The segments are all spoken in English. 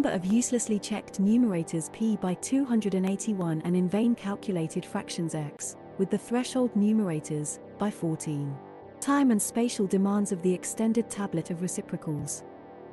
number of uselessly checked numerators p by 281 and in vain calculated fractions x, with the threshold numerators, by 14. Time and spatial demands of the extended tablet of reciprocals.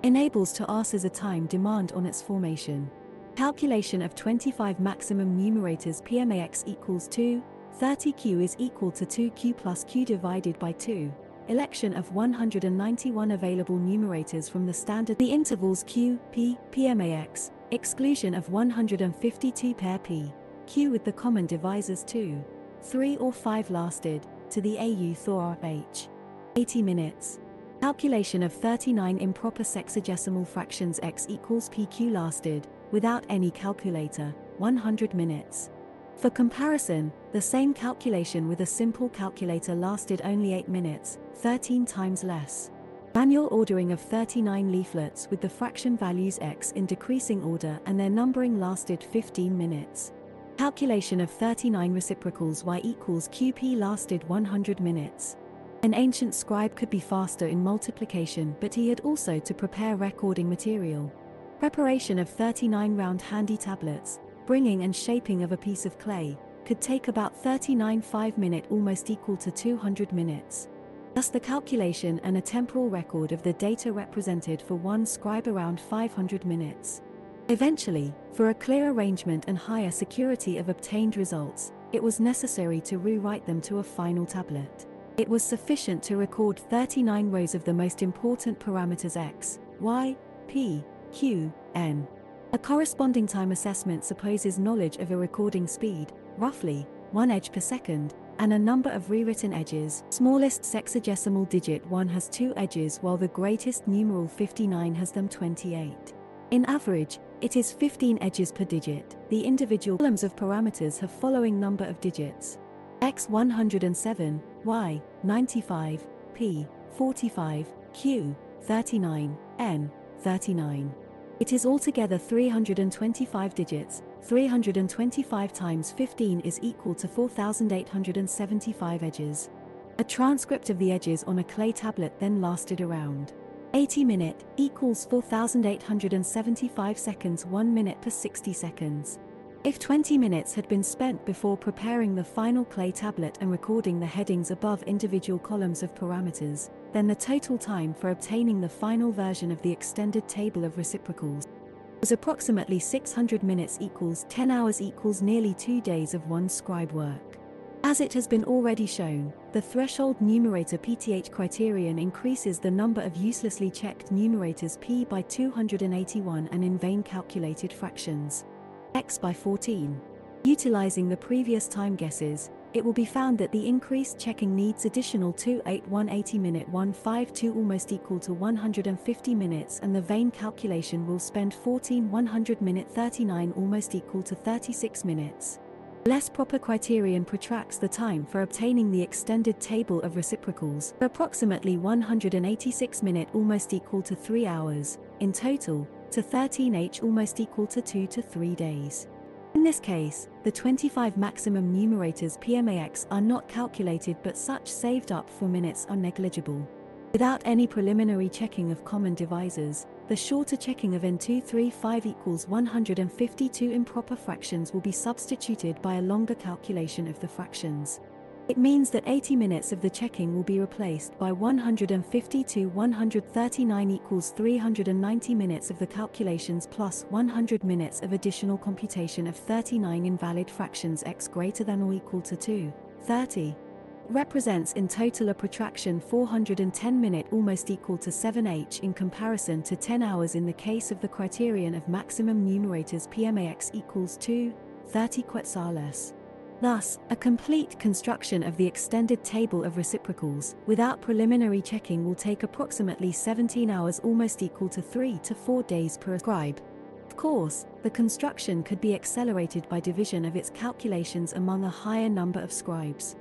Enables to ask as a time demand on its formation. Calculation of 25 maximum numerators PMAX equals 2, 30Q is equal to 2Q plus Q divided by 2. Election of 191 available numerators from the standard the intervals Q, P, PMAX, exclusion of 152 pair P, Q with the common divisors 2, 3 or 5 lasted, to the AU Thor H. 80 minutes. Calculation of 39 improper sexagesimal fractions x equals PQ lasted, without any calculator, 100 minutes. For comparison, the same calculation with a simple calculator lasted only 8 minutes, 13 times less. Manual ordering of 39 leaflets with the fraction values x in decreasing order and their numbering lasted 15 minutes. Calculation of 39 reciprocals y equals qp lasted 100 minutes. An ancient scribe could be faster in multiplication but he had also to prepare recording material. Preparation of 39 round handy tablets, bringing and shaping of a piece of clay, could take about 39 5 minute almost equal to 200 minutes. Thus the calculation and a temporal record of the data represented for one scribe around 500 minutes. Eventually, for a clear arrangement and higher security of obtained results, it was necessary to rewrite them to a final tablet. It was sufficient to record 39 rows of the most important parameters x, y, p, Q, N. A corresponding time assessment supposes knowledge of a recording speed, roughly, 1 edge per second, and a number of rewritten edges. Smallest sexagesimal digit 1 has 2 edges while the greatest numeral 59 has them 28. In average, it is 15 edges per digit. The individual columns of parameters have following number of digits. x 107, y 95, p 45, q 39, n 39. It is altogether 325 digits, 325 times 15 is equal to 4,875 edges. A transcript of the edges on a clay tablet then lasted around 80 minute equals 4,875 seconds 1 minute per 60 seconds. If 20 minutes had been spent before preparing the final clay tablet and recording the headings above individual columns of parameters, then the total time for obtaining the final version of the extended table of reciprocals was approximately 600 minutes equals 10 hours equals nearly two days of one scribe work. As it has been already shown, the threshold numerator PTH criterion increases the number of uselessly checked numerators p by 281 and in vain calculated fractions x by 14. Utilizing the previous time guesses, it will be found that the increased checking needs additional 28180 minute 152 almost equal to 150 minutes and the vain calculation will spend 14 100 minute 39 almost equal to 36 minutes. Less proper criterion protracts the time for obtaining the extended table of reciprocals, approximately 186 minute almost equal to 3 hours, in total, to 13h almost equal to 2 to 3 days. In this case, the 25 maximum numerators PMAX are not calculated but such saved up for minutes are negligible. Without any preliminary checking of common divisors, the shorter checking of N235 equals 152 improper fractions will be substituted by a longer calculation of the fractions. It means that 80 minutes of the checking will be replaced by 152 139 equals 390 minutes of the calculations plus 100 minutes of additional computation of 39 invalid fractions x greater than or equal to 2, 30. Represents in total a protraction 410 minute almost equal to 7h in comparison to 10 hours in the case of the criterion of maximum numerators PMAX equals 2, 30 quetzales. Thus, a complete construction of the extended table of reciprocals, without preliminary checking will take approximately 17 hours almost equal to 3 to 4 days per scribe. Of course, the construction could be accelerated by division of its calculations among a higher number of scribes.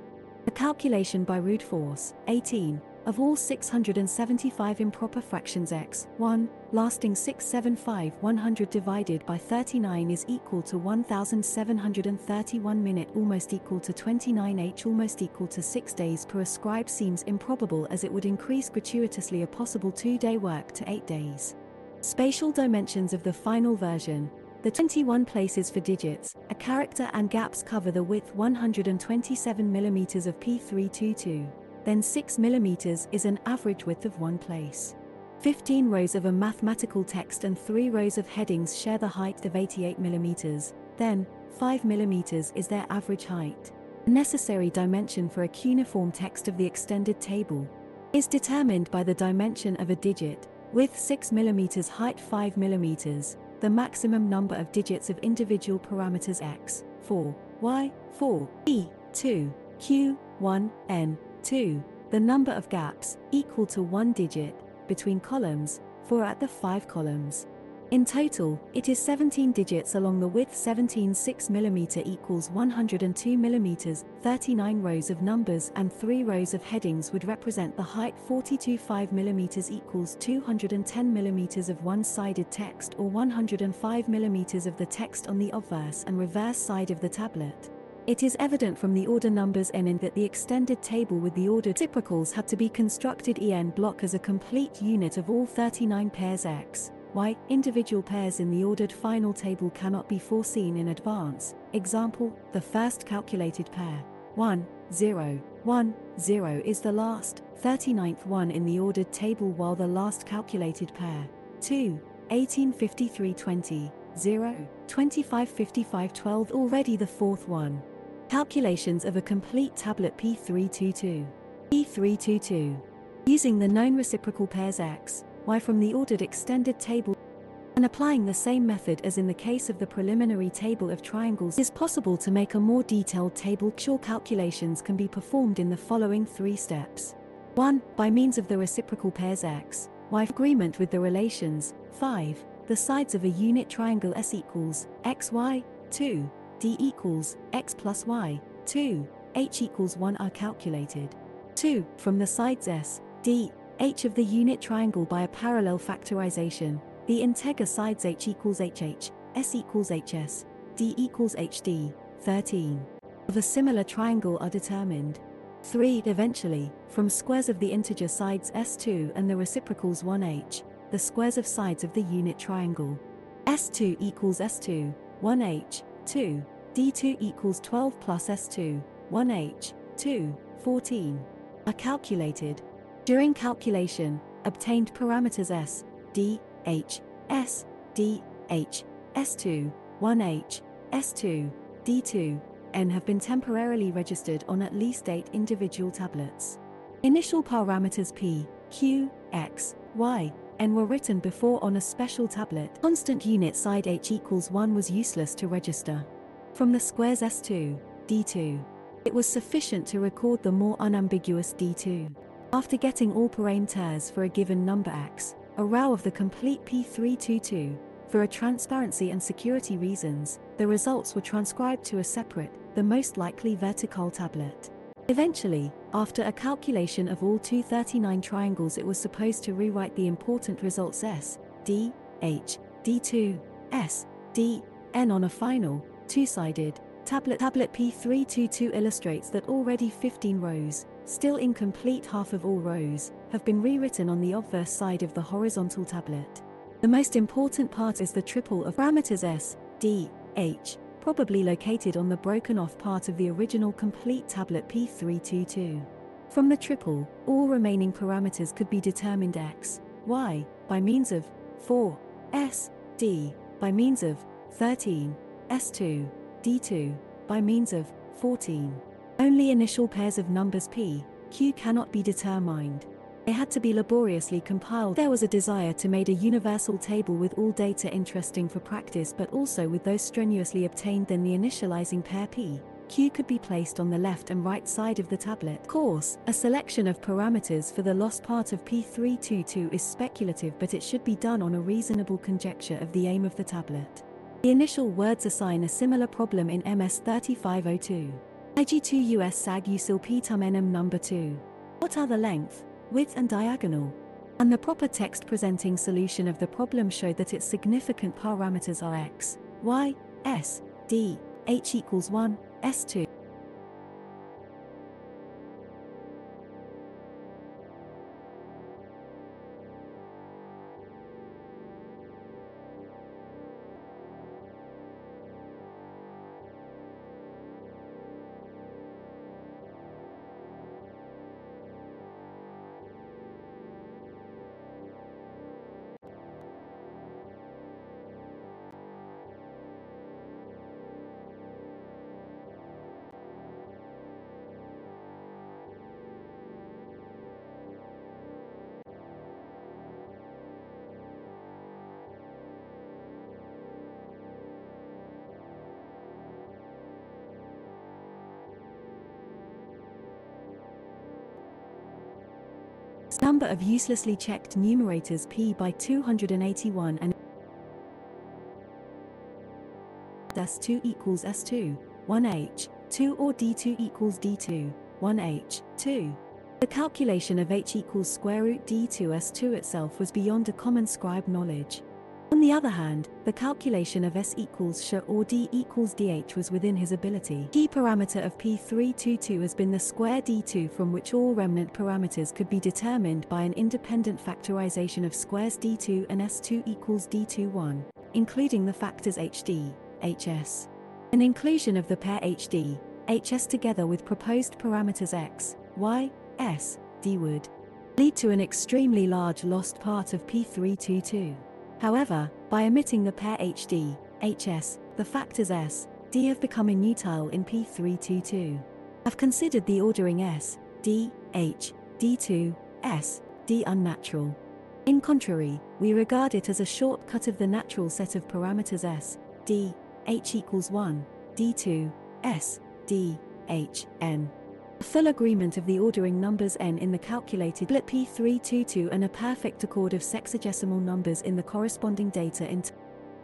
A calculation by brute force, 18, of all 675 improper fractions x, 1, lasting 675 100 divided by 39 is equal to 1731 minute almost equal to 29h almost equal to 6 days per ascribed seems improbable as it would increase gratuitously a possible 2-day work to 8 days. Spatial dimensions of the final version. The 21 places for digits, a character and gaps cover the width 127 mm of P322. Then 6 mm is an average width of one place. 15 rows of a mathematical text and 3 rows of headings share the height of 88 mm. Then, 5 mm is their average height. The necessary dimension for a cuneiform text of the extended table is determined by the dimension of a digit, with 6 mm height 5 mm, the maximum number of digits of individual parameters x, 4, y, 4, e, 2, q, 1, n, 2, the number of gaps, equal to one digit, between columns, 4 at the 5 columns. In total, it is 17 digits along the width 17 6 mm equals 102 mm, 39 rows of numbers and 3 rows of headings would represent the height 42 5 mm equals 210 mm of one-sided text or 105 mm of the text on the obverse and reverse side of the tablet. It is evident from the order numbers n in that the extended table with the ordered reciprocals had to be constructed en block as a complete unit of all 39 pairs x. Y, individual pairs in the ordered final table cannot be foreseen in advance. Example, the first calculated pair, 1, 0, 1, 0 is the last, 39th one in the ordered table while the last calculated pair, 2, 18 53 20, 0, 25 55 12 already the fourth one. Calculations of a complete tablet P322. P322. Using the known reciprocal pairs x, y from the ordered extended table and applying the same method as in the case of the preliminary table of triangles is possible to make a more detailed table. Sure calculations can be performed in the following three steps. 1. By means of the reciprocal pairs x, y agreement with the relations, 5, the sides of a unit triangle S equals, x, y, 2, d equals, x plus y, 2, h equals 1 are calculated. 2. From the sides S, d, h of the unit triangle by a parallel factorization, the integer sides h equals hh, s equals hs, d equals hd, 13. Of a similar triangle are determined. 3. Eventually, from squares of the integer sides s2 and the reciprocals 1h, the squares of sides of the unit triangle. s2 equals s2, 1h, 2, d2 equals 12 plus s2, 1h, 2, 14, are calculated. During calculation, obtained parameters s, d, h, s, d, h, s2, 1h, s2, d2, n have been temporarily registered on at least 8 individual tablets. Initial parameters p, q, x, y, n were written before on a special tablet. Constant unit side h equals 1 was useless to register. From the squares s2, d2, it was sufficient to record the more unambiguous d2. After getting all parameters for a given number x, a row of the complete P322, for a transparency and security reasons, the results were transcribed to a separate, the most likely vertical tablet. Eventually, after a calculation of all 239 triangles it was supposed to rewrite the important results S, D, H, D2, S, D, N on a final, two-sided, tablet. Tablet P322 illustrates that already 15 rows, still incomplete half of all rows, have been rewritten on the obverse side of the horizontal tablet. The most important part is the triple of parameters S, D, H, probably located on the broken off part of the original complete tablet P322. From the triple, all remaining parameters could be determined x, y, by means of 4, s, d, by means of 13, s2, d2, by means of 14. Only initial pairs of numbers p, q cannot be determined. They had to be laboriously compiled. There was a desire to make a universal table with all data interesting for practice but also with those strenuously obtained then the initializing pair p, q could be placed on the left and right side of the tablet. Course, a selection of parameters for the lost part of P322 is speculative but it should be done on a reasonable conjecture of the aim of the tablet. The initial words assign a similar problem in MS 3502. IG2 US SAG USIL PTUM NM number 2. What are the length, width and diagonal? And the proper text presenting solution of the problem showed that its significant parameters are x, y, s, d, h equals 1, s2. Number of uselessly checked numerators p by 281 and S2 equals S2, 1H, 2 or D2 equals D2, 1H, 2. The calculation of H equals square root D2 S2 itself was beyond a common scribe knowledge. On the other hand, the calculation of S equals SH or D equals DH was within his ability. Key parameter of P322 has been the square D2 from which all remnant parameters could be determined by an independent factorization of squares D2 and S2 equals D21, including the factors HD, HS. An inclusion of the pair HD, HS together with proposed parameters X, Y, S, D would lead to an extremely large lost part of P322. However, by omitting the pair HD, HS, the factors S, D have become inutile in P322. I've considered the ordering S, D, H, D2, S, D unnatural. In contrary, we regard it as a shortcut of the natural set of parameters S, D, H equals 1, D2, S, D, H, N. Full agreement of the ordering numbers n in the calculated split P322 and a perfect accord of sexagesimal numbers in the corresponding data in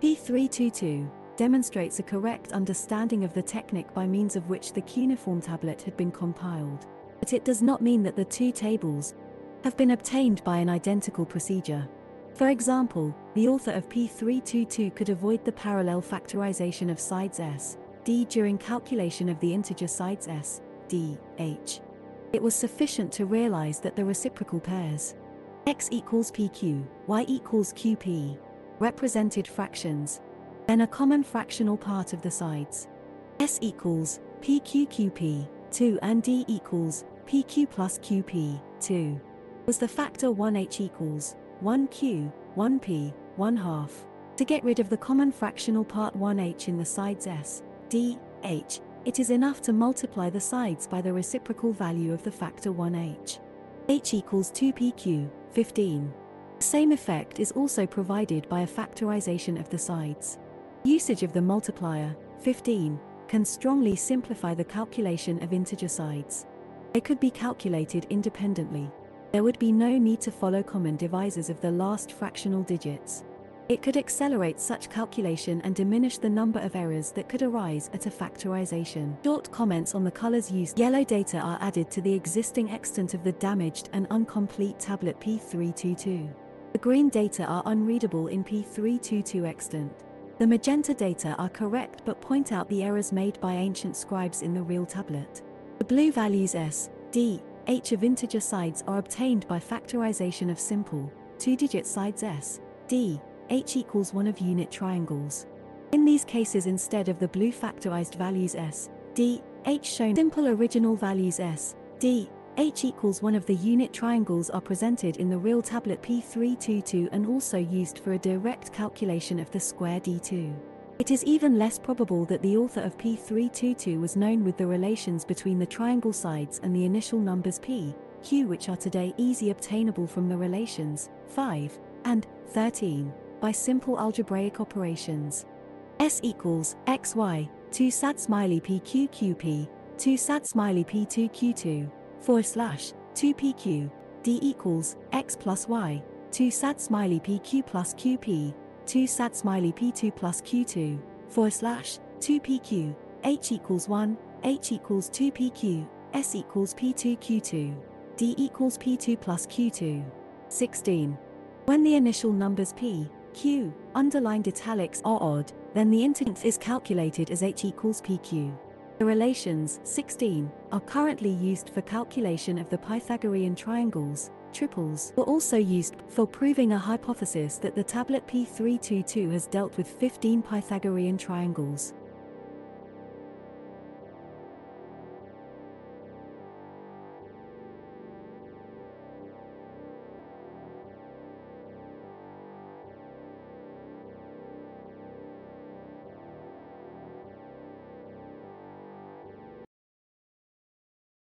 P322 demonstrates a correct understanding of the technique by means of which the cuneiform tablet had been compiled. But it does not mean that the two tables have been obtained by an identical procedure. For example, the author of P322 could avoid the parallel factorization of sides s, d during calculation of the integer sides s, d, h. It was sufficient to realize that the reciprocal pairs x equals pq, y equals qp, represented fractions, then a common fractional part of the sides. s equals pqqp, 2 and d equals pq plus qp, 2. Was the factor 1h equals 1q, 1p, 1 half. To get rid of the common fractional part 1h in the sides s, d, h, it is enough to multiply the sides by the reciprocal value of the factor 1h. h equals 2pq, 15. The same effect is also provided by a factorization of the sides. Usage of the multiplier, 15, can strongly simplify the calculation of integer sides. They could be calculated independently. There would be no need to follow common divisors of the last fractional digits. It could accelerate such calculation and diminish the number of errors that could arise at a factorization. Short comments on the colors used. Yellow data are added to the existing extent of the damaged and incomplete tablet P322. The green data are unreadable in P322 extant. The magenta data are correct but point out the errors made by ancient scribes in the real tablet. The blue values S, D, H of integer sides are obtained by factorization of simple, two-digit sides S, D, H equals one of unit triangles. In these cases instead of the blue factorized values S, D, H shown simple original values S, D, H equals one of the unit triangles are presented in the real tablet P322 and also used for a direct calculation of the square D2. It is even less probable that the author of P322 was known with the relations between the triangle sides and the initial numbers P, Q which are today easy obtainable from the relations 5 and 13 by simple algebraic operations. S equals xy, 2 sat smiley pqqp, 2 sat smiley p2q2, 4 slash, 2pq, d equals x plus y, 2 sat smiley pq plus qp, 2 sat smiley p2 plus q2, 4 slash, 2pq, h equals 1, h equals 2pq, s equals p2q2, d equals p2 plus q2. 16. When the initial numbers p, q, underlined italics are odd, then the integer is calculated as h equals pq. The relations 16 are currently used for calculation of the Pythagorean triangles. Triples were also used for proving a hypothesis that the tablet P322 has dealt with 15 Pythagorean triangles.